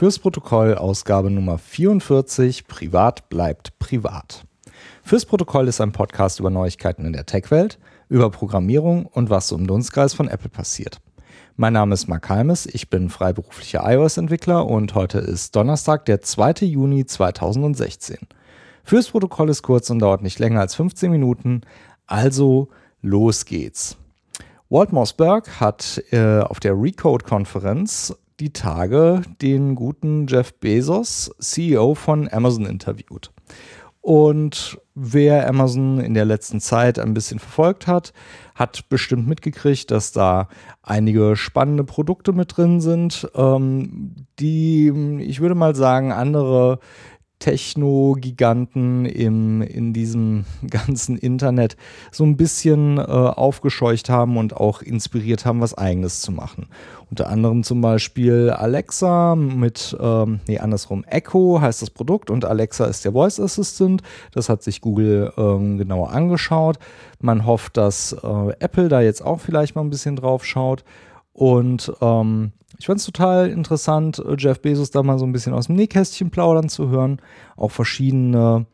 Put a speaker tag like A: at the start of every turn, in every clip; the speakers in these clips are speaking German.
A: Fürs Protokoll Ausgabe Nummer 44 Privat bleibt privat. Fürs Protokoll ist ein Podcast über Neuigkeiten in der Tech-Welt, über Programmierung und was so im Dunstkreis von Apple passiert. Mein Name ist Mark Halmes, ich bin freiberuflicher iOS-Entwickler und heute ist Donnerstag, der 2. Juni 2016. Fürs Protokoll ist kurz und dauert nicht länger als 15 Minuten, also los geht's. Walt Mossberg hat äh, auf der Recode-Konferenz die Tage den guten Jeff Bezos, CEO von Amazon, interviewt. Und wer Amazon in der letzten Zeit ein bisschen verfolgt hat, hat bestimmt mitgekriegt, dass da einige spannende Produkte mit drin sind, ähm, die, ich würde mal sagen, andere Techno-Giganten in diesem ganzen Internet so ein bisschen äh, aufgescheucht haben und auch inspiriert haben, was eigenes zu machen. Unter anderem zum Beispiel Alexa mit, ähm, nee, andersrum, Echo heißt das Produkt und Alexa ist der Voice Assistant. Das hat sich Google ähm, genauer angeschaut. Man hofft, dass äh, Apple da jetzt auch vielleicht mal ein bisschen drauf schaut. Und ähm, ich fand es total interessant, äh, Jeff Bezos da mal so ein bisschen aus dem Nähkästchen plaudern zu hören. Auch verschiedene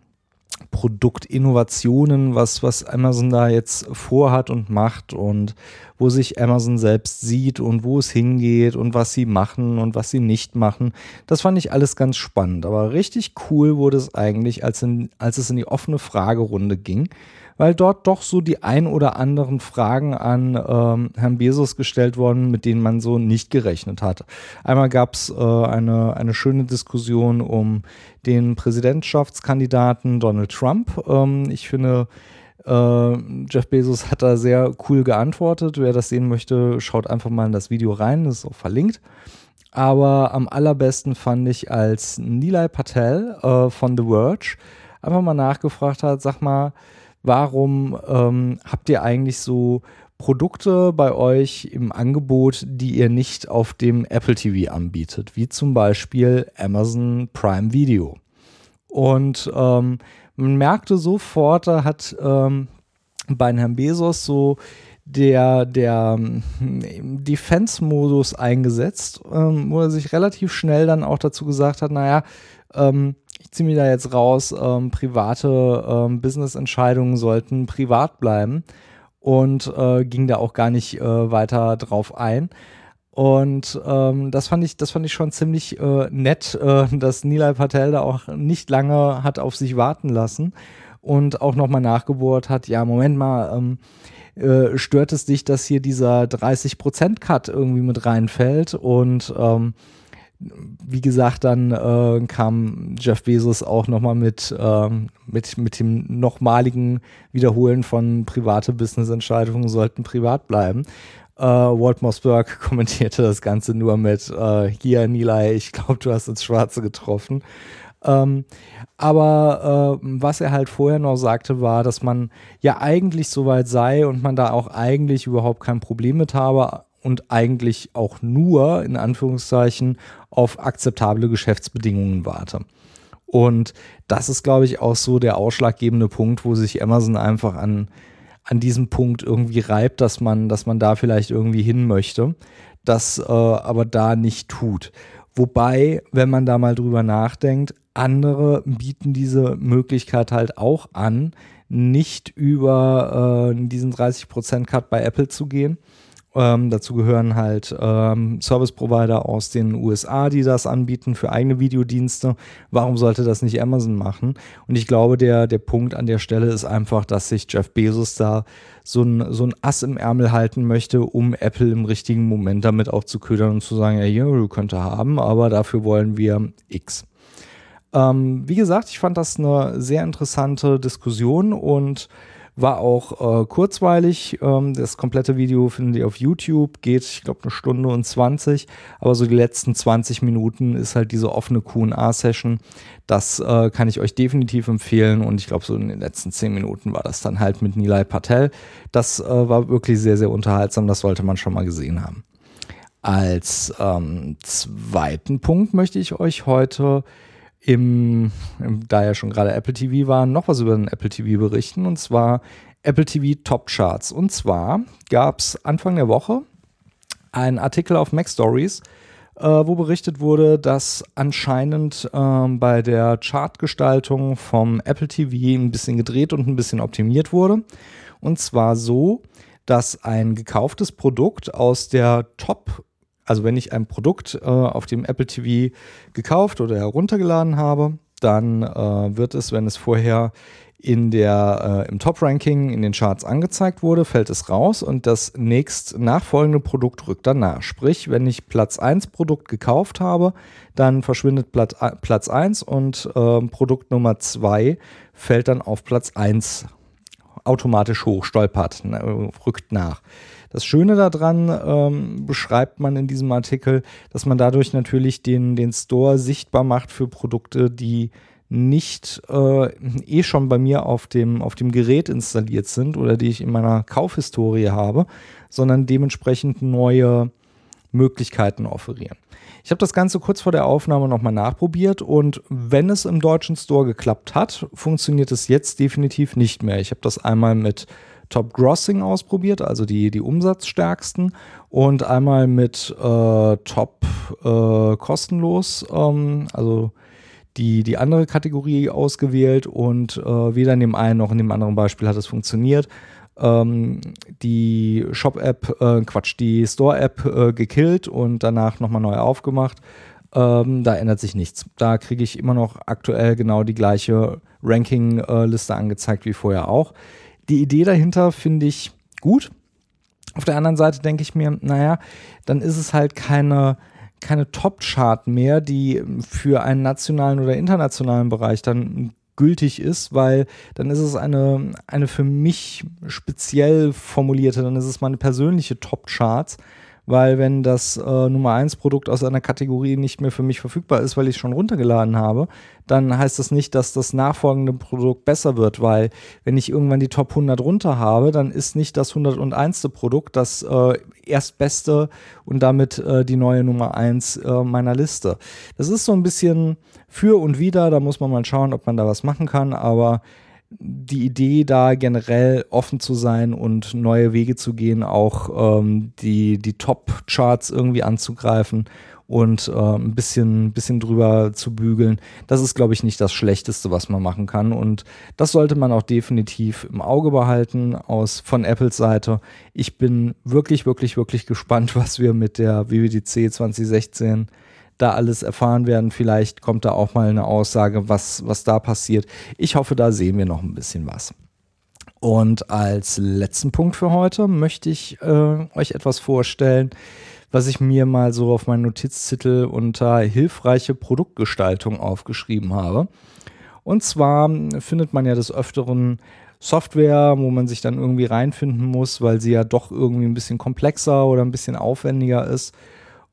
A: Produktinnovationen, was, was Amazon da jetzt vorhat und macht und wo sich Amazon selbst sieht und wo es hingeht und was sie machen und was sie nicht machen. Das fand ich alles ganz spannend. Aber richtig cool wurde es eigentlich, als, in, als es in die offene Fragerunde ging weil dort doch so die ein oder anderen Fragen an ähm, Herrn Bezos gestellt wurden, mit denen man so nicht gerechnet hat. Einmal gab es äh, eine, eine schöne Diskussion um den Präsidentschaftskandidaten Donald Trump. Ähm, ich finde, äh, Jeff Bezos hat da sehr cool geantwortet. Wer das sehen möchte, schaut einfach mal in das Video rein, das ist auch verlinkt. Aber am allerbesten fand ich, als Nilay Patel äh, von The Verge einfach mal nachgefragt hat, sag mal, warum ähm, habt ihr eigentlich so Produkte bei euch im Angebot, die ihr nicht auf dem Apple TV anbietet, wie zum Beispiel Amazon Prime Video. Und ähm, man merkte sofort, da hat ähm, bei Herrn Bezos so der, der ähm, Defense-Modus eingesetzt, ähm, wo er sich relativ schnell dann auch dazu gesagt hat, naja, ähm, ziehe mich da jetzt raus, ähm, private ähm, Business-Entscheidungen sollten privat bleiben und äh, ging da auch gar nicht äh, weiter drauf ein. Und ähm, das fand ich, das fand ich schon ziemlich äh, nett, äh, dass Nilay Patel da auch nicht lange hat auf sich warten lassen und auch nochmal nachgebohrt hat, ja, Moment mal, ähm, äh, stört es dich, dass hier dieser 30%-Cut irgendwie mit reinfällt und ähm, wie gesagt, dann äh, kam Jeff Bezos auch nochmal mit, ähm, mit, mit dem nochmaligen Wiederholen von private Business-Entscheidungen sollten privat bleiben. Äh, Walt Mossberg kommentierte das Ganze nur mit, äh, hier Nilay, ich glaube, du hast ins Schwarze getroffen. Ähm, aber äh, was er halt vorher noch sagte, war, dass man ja eigentlich soweit sei und man da auch eigentlich überhaupt kein Problem mit habe, und eigentlich auch nur in Anführungszeichen auf akzeptable Geschäftsbedingungen warte. Und das ist, glaube ich, auch so der ausschlaggebende Punkt, wo sich Amazon einfach an, an diesem Punkt irgendwie reibt, dass man, dass man da vielleicht irgendwie hin möchte, das äh, aber da nicht tut. Wobei, wenn man da mal drüber nachdenkt, andere bieten diese Möglichkeit halt auch an, nicht über äh, diesen 30% Cut bei Apple zu gehen, ähm, dazu gehören halt ähm, Service Provider aus den USA, die das anbieten für eigene Videodienste. Warum sollte das nicht Amazon machen? Und ich glaube, der, der Punkt an der Stelle ist einfach, dass sich Jeff Bezos da so ein, so ein Ass im Ärmel halten möchte, um Apple im richtigen Moment damit auch zu ködern und zu sagen, ja, hier, du könntest haben, aber dafür wollen wir X. Ähm, wie gesagt, ich fand das eine sehr interessante Diskussion und war auch äh, kurzweilig. Ähm, das komplette Video findet ihr auf YouTube, geht, ich glaube, eine Stunde und 20. Aber so die letzten 20 Minuten ist halt diese offene QA-Session. Das äh, kann ich euch definitiv empfehlen. Und ich glaube, so in den letzten 10 Minuten war das dann halt mit Nilay Patel. Das äh, war wirklich sehr, sehr unterhaltsam. Das sollte man schon mal gesehen haben. Als ähm, zweiten Punkt möchte ich euch heute im, im, da ja schon gerade Apple TV war, noch was über den Apple TV berichten und zwar Apple TV Top Charts. Und zwar gab es Anfang der Woche einen Artikel auf Mac Stories äh, wo berichtet wurde, dass anscheinend äh, bei der Chartgestaltung vom Apple TV ein bisschen gedreht und ein bisschen optimiert wurde. Und zwar so, dass ein gekauftes Produkt aus der Top, also wenn ich ein Produkt äh, auf dem Apple TV gekauft oder heruntergeladen habe, dann äh, wird es, wenn es vorher in der, äh, im Top-Ranking in den Charts angezeigt wurde, fällt es raus und das nächst nachfolgende Produkt rückt danach. Sprich, wenn ich Platz 1 Produkt gekauft habe, dann verschwindet Platz, äh, Platz 1 und äh, Produkt Nummer 2 fällt dann auf Platz 1 automatisch hoch, stolpert, ne, rückt nach. Das Schöne daran ähm, beschreibt man in diesem Artikel, dass man dadurch natürlich den, den Store sichtbar macht für Produkte, die nicht äh, eh schon bei mir auf dem, auf dem Gerät installiert sind oder die ich in meiner Kaufhistorie habe, sondern dementsprechend neue Möglichkeiten offerieren. Ich habe das Ganze kurz vor der Aufnahme nochmal nachprobiert und wenn es im deutschen Store geklappt hat, funktioniert es jetzt definitiv nicht mehr. Ich habe das einmal mit Top Grossing ausprobiert, also die, die umsatzstärksten, und einmal mit äh, Top äh, kostenlos, ähm, also die, die andere Kategorie ausgewählt und äh, weder in dem einen noch in dem anderen Beispiel hat es funktioniert. Ähm, die Shop-App, äh, Quatsch, die Store-App äh, gekillt und danach nochmal neu aufgemacht. Ähm, da ändert sich nichts. Da kriege ich immer noch aktuell genau die gleiche Ranking-Liste angezeigt wie vorher auch. Die Idee dahinter finde ich gut. Auf der anderen Seite denke ich mir, naja, dann ist es halt keine keine Top-Chart mehr, die für einen nationalen oder internationalen Bereich dann gültig ist, weil dann ist es eine, eine für mich speziell formulierte, dann ist es meine persönliche Top-Charts, weil wenn das äh, Nummer 1 Produkt aus einer Kategorie nicht mehr für mich verfügbar ist, weil ich es schon runtergeladen habe, dann heißt das nicht, dass das nachfolgende Produkt besser wird, weil wenn ich irgendwann die Top 100 runter habe, dann ist nicht das 101. Produkt das äh, erstbeste und damit äh, die neue Nummer 1 äh, meiner Liste. Das ist so ein bisschen für und wider, da muss man mal schauen, ob man da was machen kann, aber die Idee, da generell offen zu sein und neue Wege zu gehen, auch ähm, die, die Top-Charts irgendwie anzugreifen und äh, ein bisschen, bisschen drüber zu bügeln, das ist, glaube ich, nicht das Schlechteste, was man machen kann. Und das sollte man auch definitiv im Auge behalten aus, von Apples Seite. Ich bin wirklich, wirklich, wirklich gespannt, was wir mit der WWDC 2016 da alles erfahren werden. Vielleicht kommt da auch mal eine Aussage, was, was da passiert. Ich hoffe, da sehen wir noch ein bisschen was. Und als letzten Punkt für heute möchte ich äh, euch etwas vorstellen, was ich mir mal so auf meinen Notizzettel unter hilfreiche Produktgestaltung aufgeschrieben habe. Und zwar findet man ja des Öfteren Software, wo man sich dann irgendwie reinfinden muss, weil sie ja doch irgendwie ein bisschen komplexer oder ein bisschen aufwendiger ist.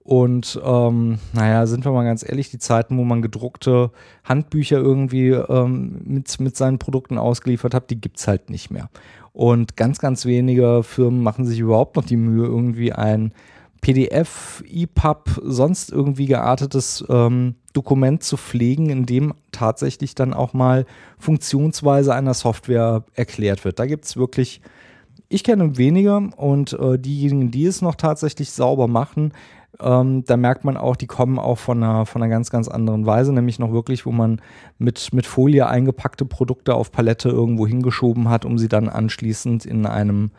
A: Und ähm, naja, sind wir mal ganz ehrlich, die Zeiten, wo man gedruckte Handbücher irgendwie ähm, mit, mit seinen Produkten ausgeliefert hat, die gibt es halt nicht mehr. Und ganz, ganz wenige Firmen machen sich überhaupt noch die Mühe, irgendwie ein PDF, EPUB, sonst irgendwie geartetes ähm, Dokument zu pflegen, in dem tatsächlich dann auch mal Funktionsweise einer Software erklärt wird. Da gibt es wirklich, ich kenne weniger und äh, diejenigen, die es noch tatsächlich sauber machen, ähm, da merkt man auch, die kommen auch von einer, von einer ganz, ganz anderen Weise, nämlich noch wirklich, wo man mit, mit Folie eingepackte Produkte auf Palette irgendwo hingeschoben hat, um sie dann anschließend in einem,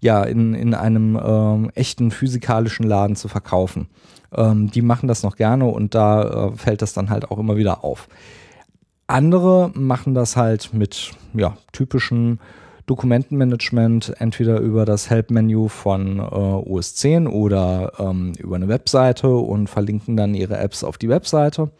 A: ja, in, in einem ähm, echten physikalischen Laden zu verkaufen. Ähm, die machen das noch gerne und da äh, fällt das dann halt auch immer wieder auf. Andere machen das halt mit ja, typischen Dokumentenmanagement entweder über das Help-Menü von äh, OS 10 oder ähm, über eine Webseite und verlinken dann ihre Apps auf die Webseite.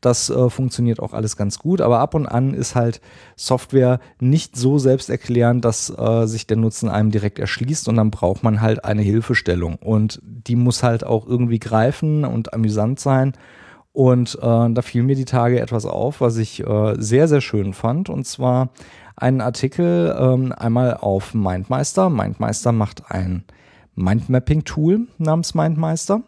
A: Das äh, funktioniert auch alles ganz gut, aber ab und an ist halt Software nicht so selbsterklärend, dass äh, sich der Nutzen einem direkt erschließt und dann braucht man halt eine Hilfestellung und die muss halt auch irgendwie greifen und amüsant sein. Und äh, da fiel mir die Tage etwas auf, was ich äh, sehr, sehr schön fand. Und zwar einen Artikel ähm, einmal auf Mindmeister. Mindmeister macht ein Mindmapping-Tool namens Mindmeister.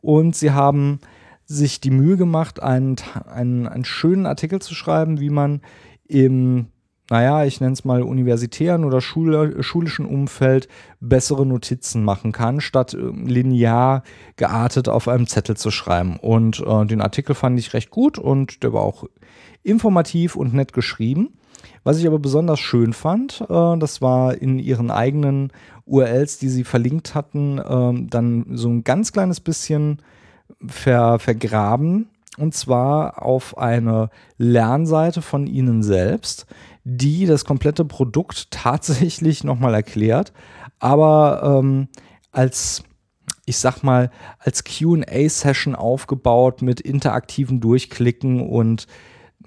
A: Und sie haben sich die Mühe gemacht, einen, einen, einen schönen Artikel zu schreiben, wie man im naja, ich nenne es mal universitären oder Schule, schulischen Umfeld bessere Notizen machen kann, statt ähm, linear geartet auf einem Zettel zu schreiben. Und äh, den Artikel fand ich recht gut und der war auch informativ und nett geschrieben. Was ich aber besonders schön fand, äh, das war in ihren eigenen URLs, die sie verlinkt hatten, äh, dann so ein ganz kleines bisschen ver, vergraben. Und zwar auf eine Lernseite von ihnen selbst, die das komplette Produkt tatsächlich nochmal erklärt, aber ähm, als ich sag mal, als QA-Session aufgebaut mit interaktiven Durchklicken und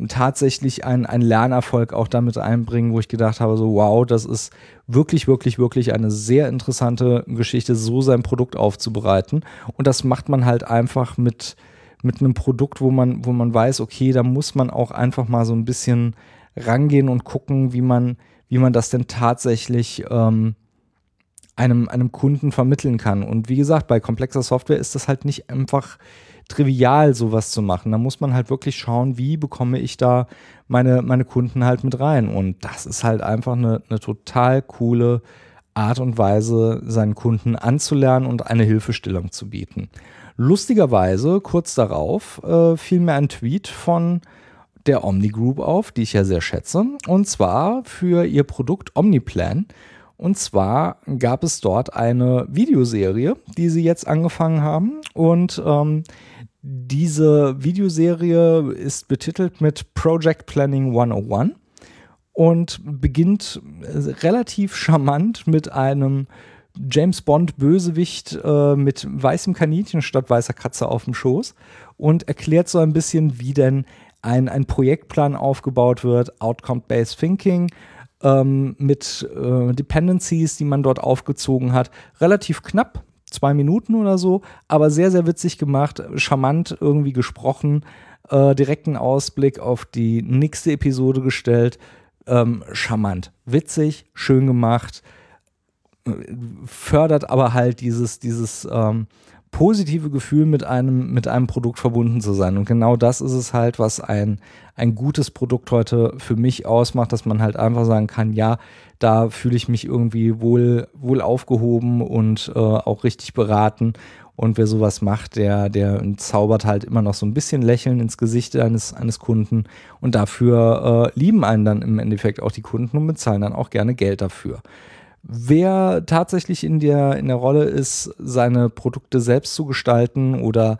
A: tatsächlich einen, einen Lernerfolg auch damit einbringen, wo ich gedacht habe, so wow, das ist wirklich, wirklich, wirklich eine sehr interessante Geschichte, so sein Produkt aufzubereiten. Und das macht man halt einfach mit, mit einem Produkt, wo man, wo man weiß, okay, da muss man auch einfach mal so ein bisschen rangehen und gucken, wie man, wie man das denn tatsächlich ähm, einem, einem Kunden vermitteln kann. Und wie gesagt, bei komplexer Software ist das halt nicht einfach trivial, sowas zu machen. Da muss man halt wirklich schauen, wie bekomme ich da meine, meine Kunden halt mit rein. Und das ist halt einfach eine, eine total coole Art und Weise, seinen Kunden anzulernen und eine Hilfestellung zu bieten. Lustigerweise, kurz darauf, äh, fiel mir ein Tweet von der Omni Group auf, die ich ja sehr schätze, und zwar für ihr Produkt Omniplan. Und zwar gab es dort eine Videoserie, die sie jetzt angefangen haben. Und ähm, diese Videoserie ist betitelt mit Project Planning 101 und beginnt relativ charmant mit einem James Bond Bösewicht äh, mit weißem Kaninchen statt weißer Katze auf dem Schoß und erklärt so ein bisschen, wie denn ein, ein Projektplan aufgebaut wird, Outcome-Based Thinking, ähm, mit äh, Dependencies, die man dort aufgezogen hat. Relativ knapp, zwei Minuten oder so, aber sehr, sehr witzig gemacht, charmant irgendwie gesprochen, äh, direkten Ausblick auf die nächste Episode gestellt. Ähm, charmant, witzig, schön gemacht, äh, fördert aber halt dieses, dieses ähm, positive Gefühl, mit einem, mit einem Produkt verbunden zu sein. Und genau das ist es halt, was ein, ein gutes Produkt heute für mich ausmacht, dass man halt einfach sagen kann, ja, da fühle ich mich irgendwie wohl, wohl aufgehoben und äh, auch richtig beraten. Und wer sowas macht, der, der zaubert halt immer noch so ein bisschen Lächeln ins Gesicht eines, eines Kunden. Und dafür äh, lieben einen dann im Endeffekt auch die Kunden und bezahlen dann auch gerne Geld dafür. Wer tatsächlich in der, in der Rolle ist, seine Produkte selbst zu gestalten oder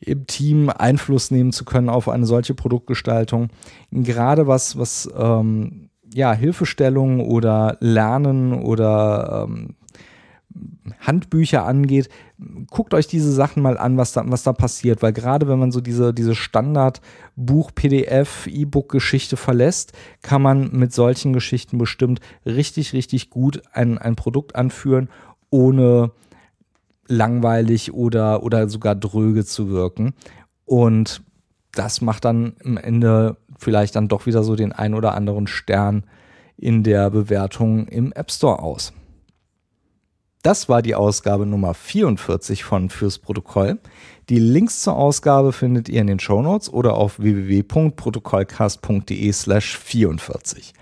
A: im Team Einfluss nehmen zu können auf eine solche Produktgestaltung, gerade was, was ähm, ja, Hilfestellung oder Lernen oder ähm, Handbücher angeht, guckt euch diese Sachen mal an, was da, was da passiert, weil gerade wenn man so diese, diese Standard-Buch-PDF, E-Book-Geschichte verlässt, kann man mit solchen Geschichten bestimmt richtig, richtig gut ein, ein Produkt anführen, ohne langweilig oder, oder sogar dröge zu wirken. Und das macht dann am Ende vielleicht dann doch wieder so den ein oder anderen Stern in der Bewertung im App Store aus. Das war die Ausgabe Nummer 44 von Fürs Protokoll. Die Links zur Ausgabe findet ihr in den Shownotes oder auf www.protokollcast.de slash 44.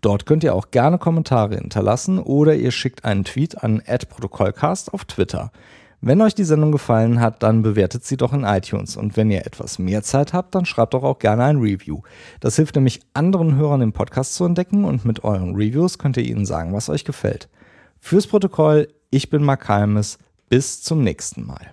A: Dort könnt ihr auch gerne Kommentare hinterlassen oder ihr schickt einen Tweet an @protokollcast auf Twitter. Wenn euch die Sendung gefallen hat, dann bewertet sie doch in iTunes und wenn ihr etwas mehr Zeit habt, dann schreibt doch auch gerne ein Review. Das hilft nämlich anderen Hörern im Podcast zu entdecken und mit euren Reviews könnt ihr ihnen sagen, was euch gefällt. Fürs Protokoll ich bin Mark Halmes. Bis zum nächsten Mal.